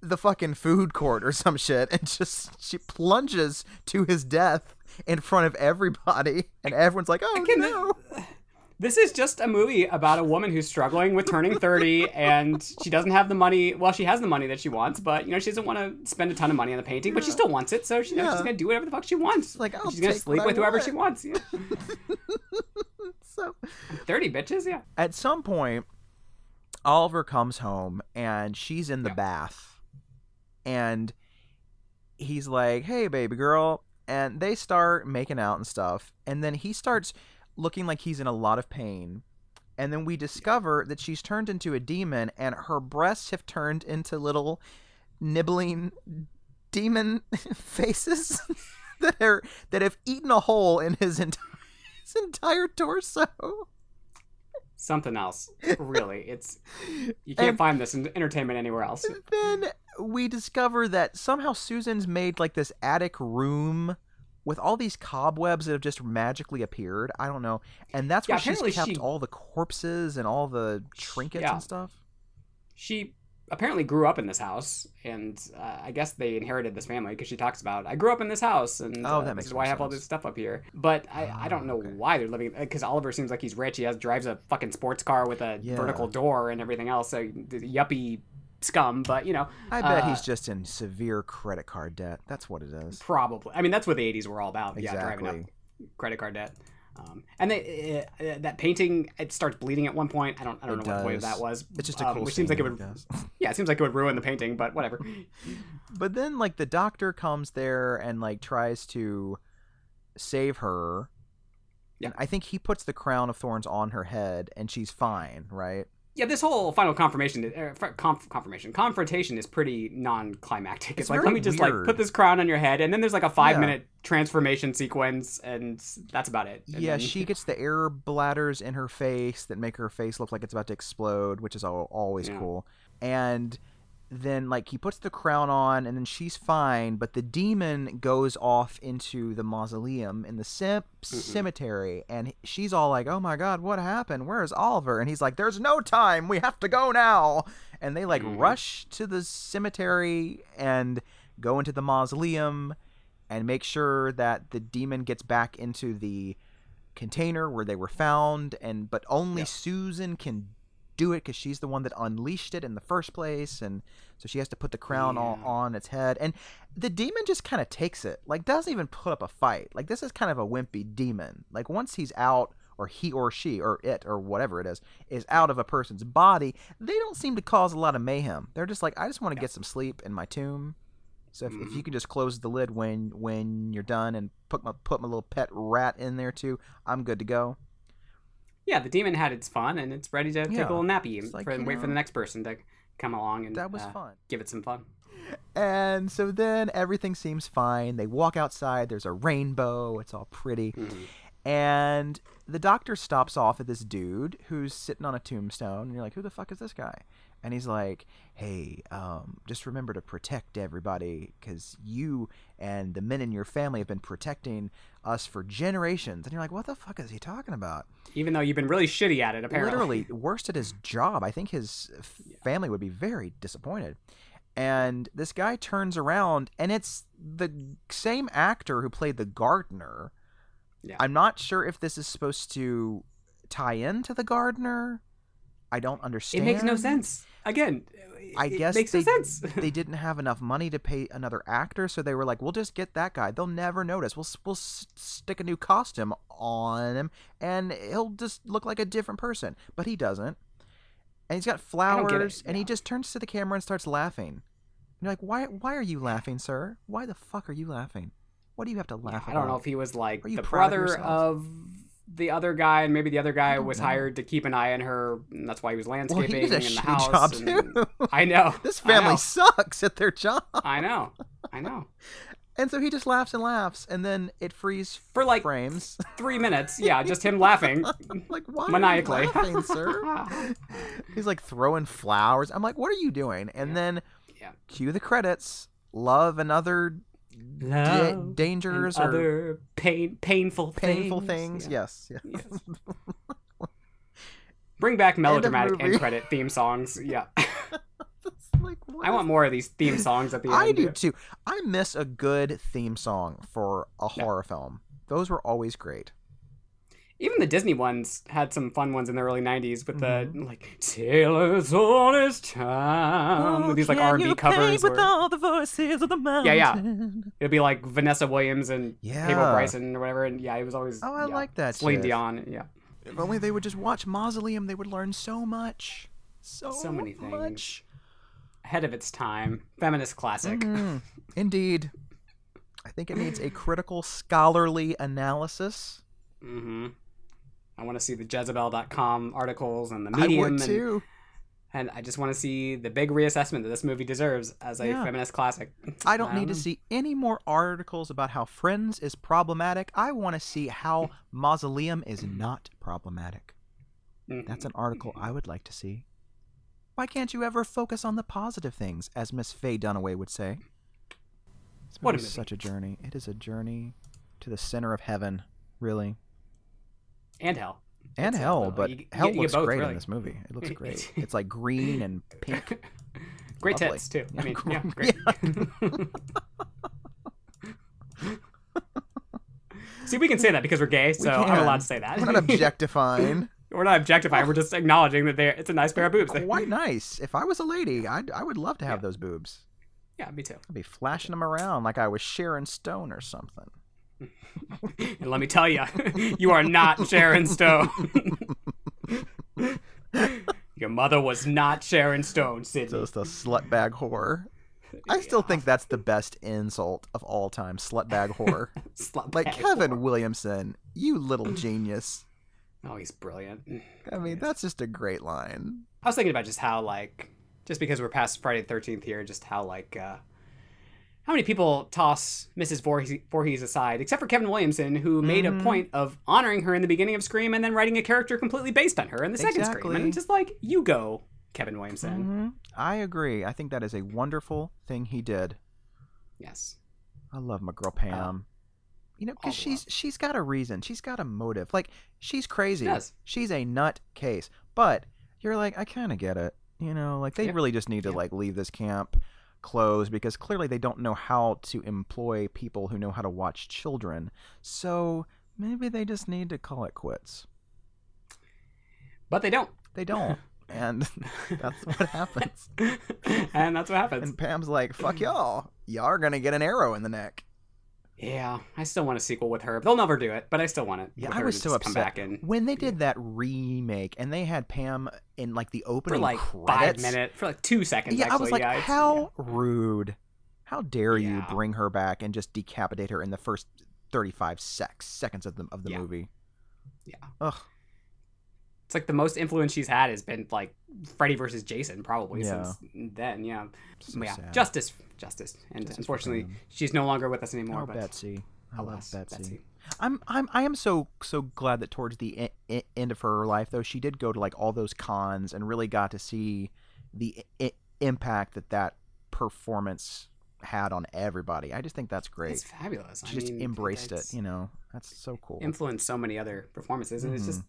the fucking food court or some shit and just she plunges to his death in front of everybody and everyone's like oh Again, no This is just a movie about a woman who's struggling with turning 30 and she doesn't have the money. Well, she has the money that she wants, but you know, she doesn't want to spend a ton of money on the painting, but she still wants it. So she, Yeah. she's going to do whatever the fuck she wants. like, I'll she's going to sleep with whoever want. she wants. Yeah. so 30 bitches, yeah. at some point oliver comes home and she's in the Yeah. bath and he's like hey baby girl and they start making out and stuff and then he starts looking like he's in a lot of pain and then we discover that she's turned into a demon and her breasts have turned into little nibbling demon faces that are that have eaten a hole in his entire his entire torso Something else. Really. It's you can't And- find this in entertainment anywhere else. then we discover that somehow Susan's made like this attic room with all these cobwebs that have just magically appeared. I don't know, and that's Yeah, where she's kept she- all the corpses and all the trinkets Yeah. and stuff. She apparently grew up in this house and uh, I guess they inherited this family because she talks about I grew up in this house and Oh, uh, that this makes is why I have all this stuff up here. But I, I don't Ah, know okay. why they're living because Oliver seems like he's rich. He has drives a fucking sports car with a Yeah. vertical door and everything else. So the yuppie scum, but you know, I bet uh, he's just in severe credit card debt. That's what it is. probably. I mean, that's what the '80s were all about. Yeah, driving up credit card debt. Um, and they, uh, uh, that painting, it starts bleeding at one point. I don't, I don't It know what point does. that was. It's just a um, cool which seems like it would. Yeah, it seems like it would ruin the painting, but whatever. But then like the doctor comes there and like tries to save her. Yeah. And I think he puts the crown of thorns on her head and she's fine, right? Yeah, this whole final confirmation, er, fr- conf- confirmation, confrontation is pretty non-climactic. It's, It's like let me just like put this crown on your head, and then there's like a five-minute transformation sequence, and that's about it. And yeah, then- she gets the air bladders in her face that make her face look like it's about to explode, which is always Yeah. cool. And then like he puts the crown on and then she's fine, but the demon goes off into the mausoleum in the cem- cemetery and she's all like, "Oh my god, what happened? Where's Oliver?" And he's like, "There's no time. We have to go now." And they like Mhm. rush to the cemetery and go into the mausoleum and make sure that the demon gets back into the container where they were found and but only Yep. Susan can do it because she's the one that unleashed it in the first place and so she has to put the crown on, Yeah. on its head and the demon just kind of takes it like doesn't even put up a fight like this is kind of a wimpy demon like once he's out or he or she or it or whatever it is is out of a person's body they don't seem to cause a lot of mayhem they're just like i just want to Yeah. get some sleep in my tomb so if, if Mhm. you can just close the lid when when you're done and put my put my little pet rat in there too, I'm good to go. Yeah, the demon had its fun, and it's ready to take a little nappy like, for, you wait for the next person to come along and That was uh, fun. give it some fun. And so then everything seems fine. They walk outside. There's a rainbow. It's all pretty. Mhm. And the doctor stops off at this dude who's sitting on a tombstone. And you're like, who the fuck is this guy? And he's like, hey, um, just remember to protect everybody because you and the men in your family have been protecting us for generations. And you're like, what the fuck is he talking about? Even though you've been really shitty at it, apparently. literally worst at his job. I think his family would be very disappointed. And this guy turns around, and it's the same actor who played the gardener. Yeah. I'm not sure if this is supposed to tie into the gardener. I don't understand. It makes no sense. Again, I it guess makes they, no sense. they didn't have enough money to pay another actor, so they were like, "We'll just get that guy. They'll never notice. We'll we'll s- stick a new costume on him, and he'll just look like a different person." But he doesn't, and he's got flowers, and he just turns to the camera and starts laughing. And you're like, "Why? Why are you laughing, sir? Why the fuck are you laughing? What do you have to laugh at? I don't know if he was like the of brother yourself? of the other guy, and maybe the other guy was know. hired to keep an eye on her, and that's why he was well, landscaping he did a in the house. job and- too. I know. this I know. family sucks at their job. I know. I know. And so he just laughs and laughs, and then it frees For like frames. three minutes, yeah, just him laughing. like why Maniacally. laughing, sir? He's like throwing flowers. I'm like, what are you doing? And Yeah. then Yeah. cue the credits. Love and other da- dangers or other pain, painful, painful things. Yeah. Yes. yes. Yes. Bring back melodramatic end credit theme songs. Yeah, like, I want more of these theme songs at the end. I do too. I miss a good theme song for a Yeah. horror film. Those were always great. Even the Disney ones had some fun ones in the early '90s with the Mm-hmm. like "Taylor's on his time" with these like R&B covers. all the voices of the Yeah, yeah. It'd be like Vanessa Williams and Yeah. Bryson or whatever, and yeah, it was always. Oh, I yeah, like that Celine shit. Dion, yeah. If only they would just watch Mausoleum, they would learn so much. So, So many things. much. Ahead of its time, feminist classic. Mhm. Indeed. I think it needs a critical scholarly analysis. hmm I want to see the Jezebel.com articles and the Medium, and, too. and I just want to see the big reassessment that this movie deserves as a Yeah. feminist classic. I don't need to um, see any more articles about how Friends is problematic. I want to see how Mausoleum is not problematic. That's an article I would like to see. Why can't you ever focus on the positive things, as Miss Faye Dunaway would say? What a such a journey. It is a journey to the center of heaven, really. And hell. And It's, hell, but you- hell you looks both, great really. in this movie. It looks great. It's like green and pink. great Lovely. tits too. I mean, Yeah, great. See, we can say that because we're gay, so I'm can. allowed to say that. We're not objectifying. we're not objectifying. We're just acknowledging that they it's a nice pair of boobs. Quite nice. If I was a lady, I'd, I would love to have Yeah. those boobs. Yeah, me too. I'd be flashing them around like I was Sharon Stone or something. And let me tell you, you are not Sharon Stone. Your mother was not Sharon Stone, Sydney. Just a slutbag whore. I still think that's the best insult of all time, slutbag whore. Slut Like Kevin whore. Williamson, you little genius. Oh, he's brilliant. I mean, that's just a great line. I was thinking about just how like just because we're past Friday the Thirteenth here, just how like uh how many people toss Mrs. Voorhees, Voorhees aside, except for Kevin Williamson, who made Mhm. a point of honoring her in the beginning of Scream and then writing a character completely based on her in the second Scream. Exactly. And just like, you go, Kevin Williamson. Mhm. I agree. I think that is a wonderful thing he did. Yes. I love my girl Pam. you know, because she's she's got a reason. She's got a motive. Like she's crazy. does. She's a nut case. But you're like, I kind of get it. You know, like they Yeah. really just need to Yeah. like leave this camp closed because clearly they don't know how to employ people who know how to watch children. So maybe they just need to call it quits. But they don't. They don't. and that's what happens. and that's what happens. And Pam's like, fuck y'all. Y'all are going to get an arrow in the neck. Yeah, I still want a sequel with her. They'll never do it, but I still want it. Yeah, I was so Come upset. back and When they did that remake and they had Pam in like the for opening like credits. five minutes, for like two seconds. Yeah, I was actually, like, yeah, how yeah. rude. How dare you bring her back and just decapitate her in the first 35 sex seconds of the of the movie? Yeah. Ugh. It's like the most influence she's had has been like Freddy versus Jason, probably Yeah. since then. Yeah, So yeah. sad. Justice, justice, and Justice unfortunately, she's no longer with us anymore. Oh, but Betsy. I love alas, Betsy. I'm I'm I am so so glad that towards the e- end of her life though she did go to like all those cons and really got to see the I- impact that that performance had on everybody. I just think that's great. It's fabulous. she I just mean, embraced it, you know. That's so cool. Influenced so many other performances, and it's just Mm-hmm.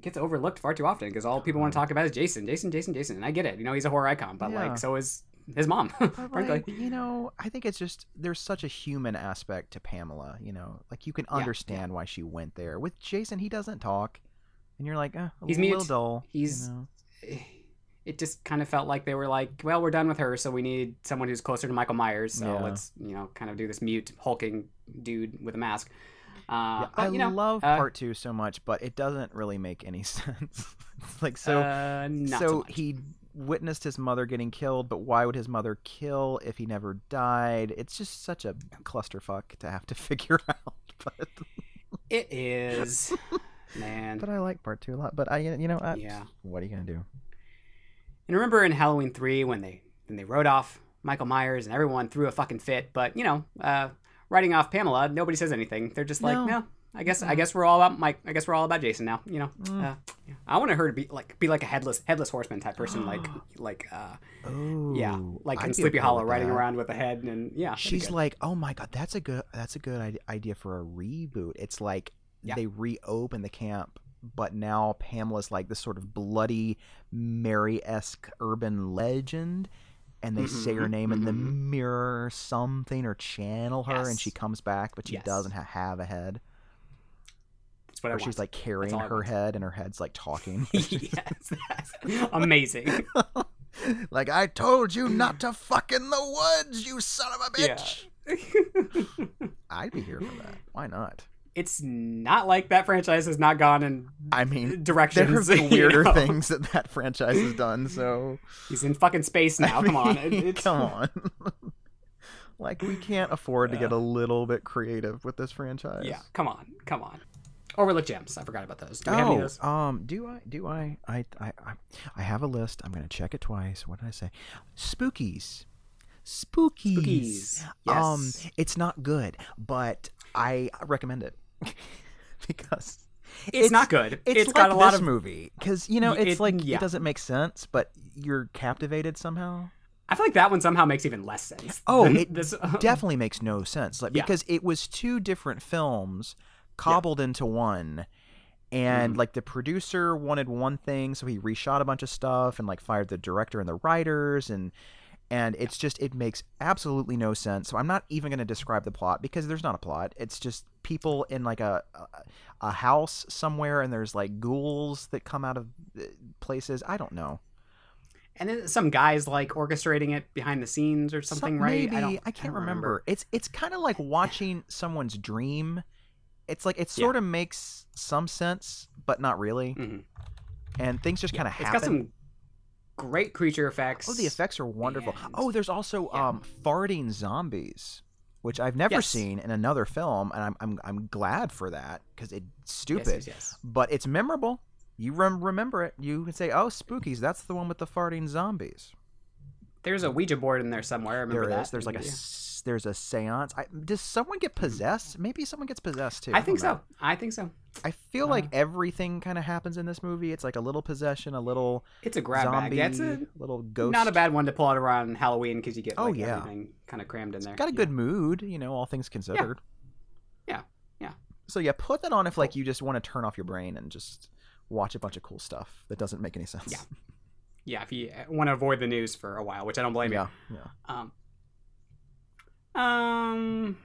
Gets overlooked far too often because all people want to talk about is Jason, Jason, Jason, Jason. And I get it, you know, he's a horror icon, but Yeah. like so is his mom, frankly. like, you know, I think it's just there's such a human aspect to Pamela. You know, like you can Yeah, yeah. understand why she went there. With Jason, he doesn't talk, and you're like, eh, a He's little mute. dull. you He's- know? it just kind of felt like they were like, well, we're done with her, so we need someone who's closer to Michael Myers. So Yeah. let's, you know, kind of do this mute hulking dude with a mask. Uh, Yeah, but, I you know, love uh, part two so much, but it doesn't really make any sense. like so. uh, not so so, he witnessed his mother getting killed, but why would his mother kill if he never died? It's just such a clusterfuck to have to figure out. But It is, man. but I like part two a lot. But I, you know, I, Yeah. What are you gonna do? And remember in Halloween three when they when they wrote off Michael Myers and everyone threw a fucking fit, but you know, uh, writing off Pamela, nobody says anything. They're just like, No. no. I guess I guess we're all about Mike. I guess we're all about Jason now. You know, Mm. uh, yeah. I want her to be like be like a headless headless horseman type person, like like uh, Oh, yeah, like in Sleepy Hollow, riding that. around with a head and yeah. She's like, oh my god, that's a good that's a good idea for a reboot. It's like Yeah. they reopen the camp, but now Pamela's like this sort of bloody Mary esque urban legend, and they say her Mhm, name in the mhm. mirror or something, or channel her, and she comes back, but she Yes. doesn't ha- have a head. That's what I Or want. she's like carrying her want. head, and her head's like talking. yes, amazing. like I told you not to fuck in the woods, you son of a Yeah. bitch. I'd be here for that. Why not? It's not like that franchise has not gone in I mean, there directions. have been you weirder know? things that that franchise has done. So He's in fucking space now. I Come on, It- it's, come on. like we can't afford to get a little bit creative with this franchise. Yeah, come on, come on. Overlook gems. I forgot about those. Do we have any of Oh, those? um, do I? Do I? I, I, I, have a list. I'm gonna check it twice. What did I say? Spookies. Spookies. Spookies. Um, it's not good, but I recommend it because It's, not good. It's, it's like got a lot of. movie because you know it's it- like yeah. it doesn't make sense, but you're captivated somehow. I feel like that one somehow makes even less sense. Oh, it this, Definitely makes no sense, like Yeah. because it was two different films cobbled into one. And Mhm. like the producer wanted one thing, so he reshot a bunch of stuff and like fired the director and the writers and and it's just it makes absolutely no sense. So I'm not even going to describe the plot because there's not a plot. It's just people in like a a, a house somewhere, and there's like ghouls that come out of uh, places. I don't know. And then some guys like orchestrating it behind the scenes or something, Some- right? Maybe I, don't, can't remember. It's it's kind of like watching someone's dream. It's like it Yeah. sort of makes some sense, but not really, Mhm. and things just Yeah, kind of It's happen. got some great creature effects. Oh, the effects are wonderful. And- Oh, there's also yeah. um farting zombies, which I've never Yes. seen in another film, and I'm I'm I'm glad for that because it's stupid, yes, yes. but it's memorable. You rem- remember it. You can say, "Oh, spookies! That's the one with the farting zombies." There's a Ouija board in there somewhere. I remember There that. is. There's like a Yeah. s- there's a séance. I, does someone get possessed? Maybe someone gets possessed too. I think know. so. I think so. I feel like Uh, everything kind of happens in this movie. It's like a little possession, a little It's a grab zombie, bag. Yeah, it's a little ghost. not a bad one to pull out around Halloween because you get Oh, yeah. kind of crammed in there. got a Yeah. good mood, you know, all things considered. Yeah, yeah. So yeah, put that on if like you just want to turn off your brain and just watch a bunch of cool stuff that doesn't make any sense. Yeah. Yeah, if you want to avoid the news for a while, which I don't blame yeah, you. yeah. Um, um,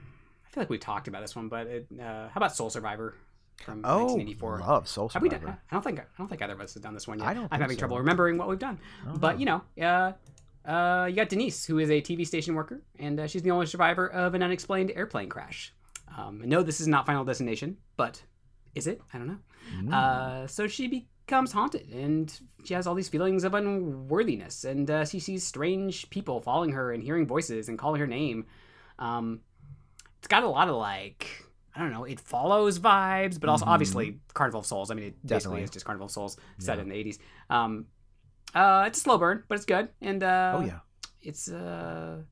I feel like we talked about this one, but it, uh, how about Sole Survivor from Oh, 1984? love Sole Have we Survivor. done? I don't think I don't think either of us have done this one yet. I don't I'm having so. trouble remembering what we've done. Oh, But no. you know, uh, uh, you got Denise, who is a TV station worker, and uh, she's the only survivor of an unexplained airplane crash. Um, no, this is not Final Destination, but is it? I don't know. Mm. Uh, so she becomes haunted, and she has all these feelings of unworthiness, and uh, she sees strange people following her and hearing voices and calling her name. Um, it's got a lot of like I don't know, it follows vibes, but also Mhm. obviously Carnival of Souls. I mean, it basically is just Carnival of Souls set Yeah. in the '80s. Um, uh, it's a slow burn, but it's good, and uh, oh yeah. it's uh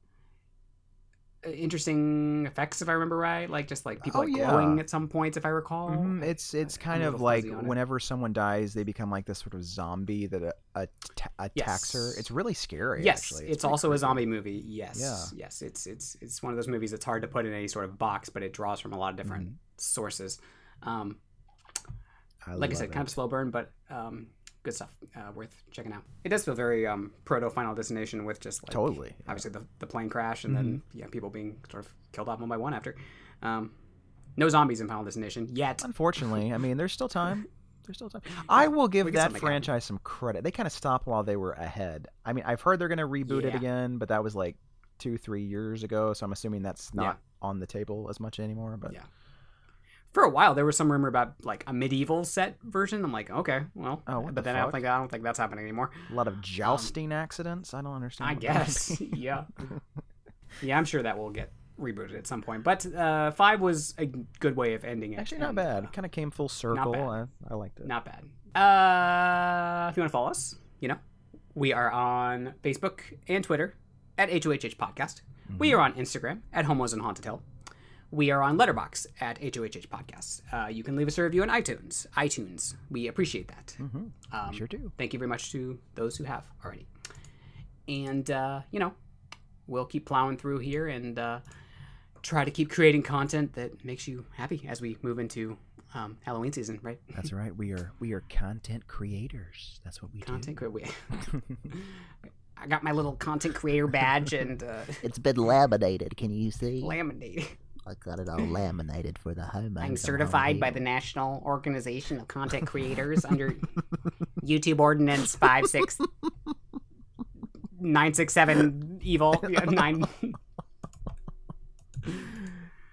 interesting effects if I remember right. Like just like people Oh, like yeah. glowing at some points if I recall. Mhm, It's it's kind of like whenever someone dies, they become like this sort of zombie that uh, atta- attacks her. It's really scary. Yes, actually. it's, pretty also a zombie movie. Yes, Yeah. yes, it's it's it's one of those movies that's hard to put in any sort of box, but it draws from a lot of different Mm-hmm. sources. Um, I like I said, it. kind of slow burn, but um, good stuff. Uh, worth checking out. It does feel very um, proto Final Destination with just like Totally, yeah. obviously the, the plane crash and then Mm-hmm. yeah people being sort of killed off one by one after. Um, no zombies in Final Destination yet. Unfortunately, I mean, there's still time. There's still time. I will give We can still that franchise some credit. They kind of stopped while they were ahead. I mean, I've heard they're going to reboot it again, but that was like two, three years ago. So I'm assuming that's not on the table as much anymore. But Yeah. For a while, there was some rumor about like a medieval set version. I'm like, okay, well, Oh, but the then I don't think I don't think that's happening anymore. a lot of jousting accidents. I don't understand. I what that would guess. yeah. Yeah, I'm sure that will get rebooted at some point. But uh, five was a good way of ending it. Actually, not and, bad. uh, Kind of came full circle. I, I liked it. not bad. Uh, if you want to follow us, you know, we are on Facebook and Twitter at HOHH Podcast. We are on Instagram at Homos and Haunted Hill. We are on Letterboxd at HOHH Podcast. Uh, you can leave us a review on iTunes. iTunes, we appreciate that. Mhm. Um, sure do. Thank you very much to those who have already. And uh, you know, we'll keep plowing through here and uh, try to keep creating content that makes you happy as we move into um, Halloween season, right? That's right. We are we are content creators. That's what we content do. creator. I got my little content creator badge and uh, It's been laminated. Can you see? laminated. I got it all laminated for the home. I'm certified by the National Organization of Content Creators under YouTube Ordinance five six nine six seven evil yeah, nine.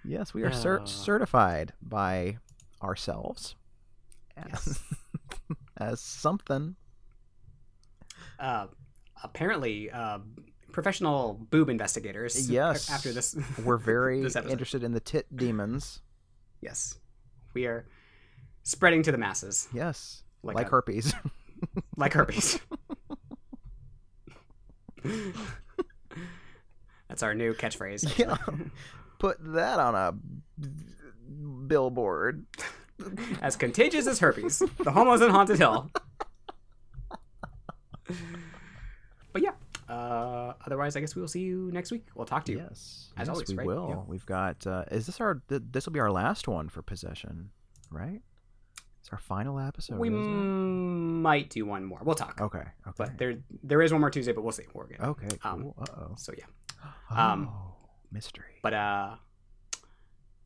Yes, we are cer- Uh. certified by ourselves as, Yes. as something. Uh, apparently, uh, professional boob investigators. Yes. After this, We're very This interested in the tit demons. yes, we are spreading to the masses Yes, Like like, a- herpes. like herpes. That's our new catchphrase. yeah, put that on a billboard. As contagious as herpes, the homos in Haunted Hill. But yeah, uh, otherwise, I guess we will see you next week. We'll talk to you. Yes, As yes, always, we right? will. Yeah. We've got. Uh, is this our? Th- this will be our last one for possession, right? It's our final episode. we might do one more. We'll talk. Okay. Okay. But there there is one more Tuesday, but we'll see. We're good. okay. um, Cool. uh oh. So yeah. Um, oh, mystery. But uh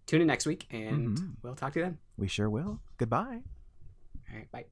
tune in next week and Mhm. we'll talk to you then. we sure will. Goodbye. All right, bye.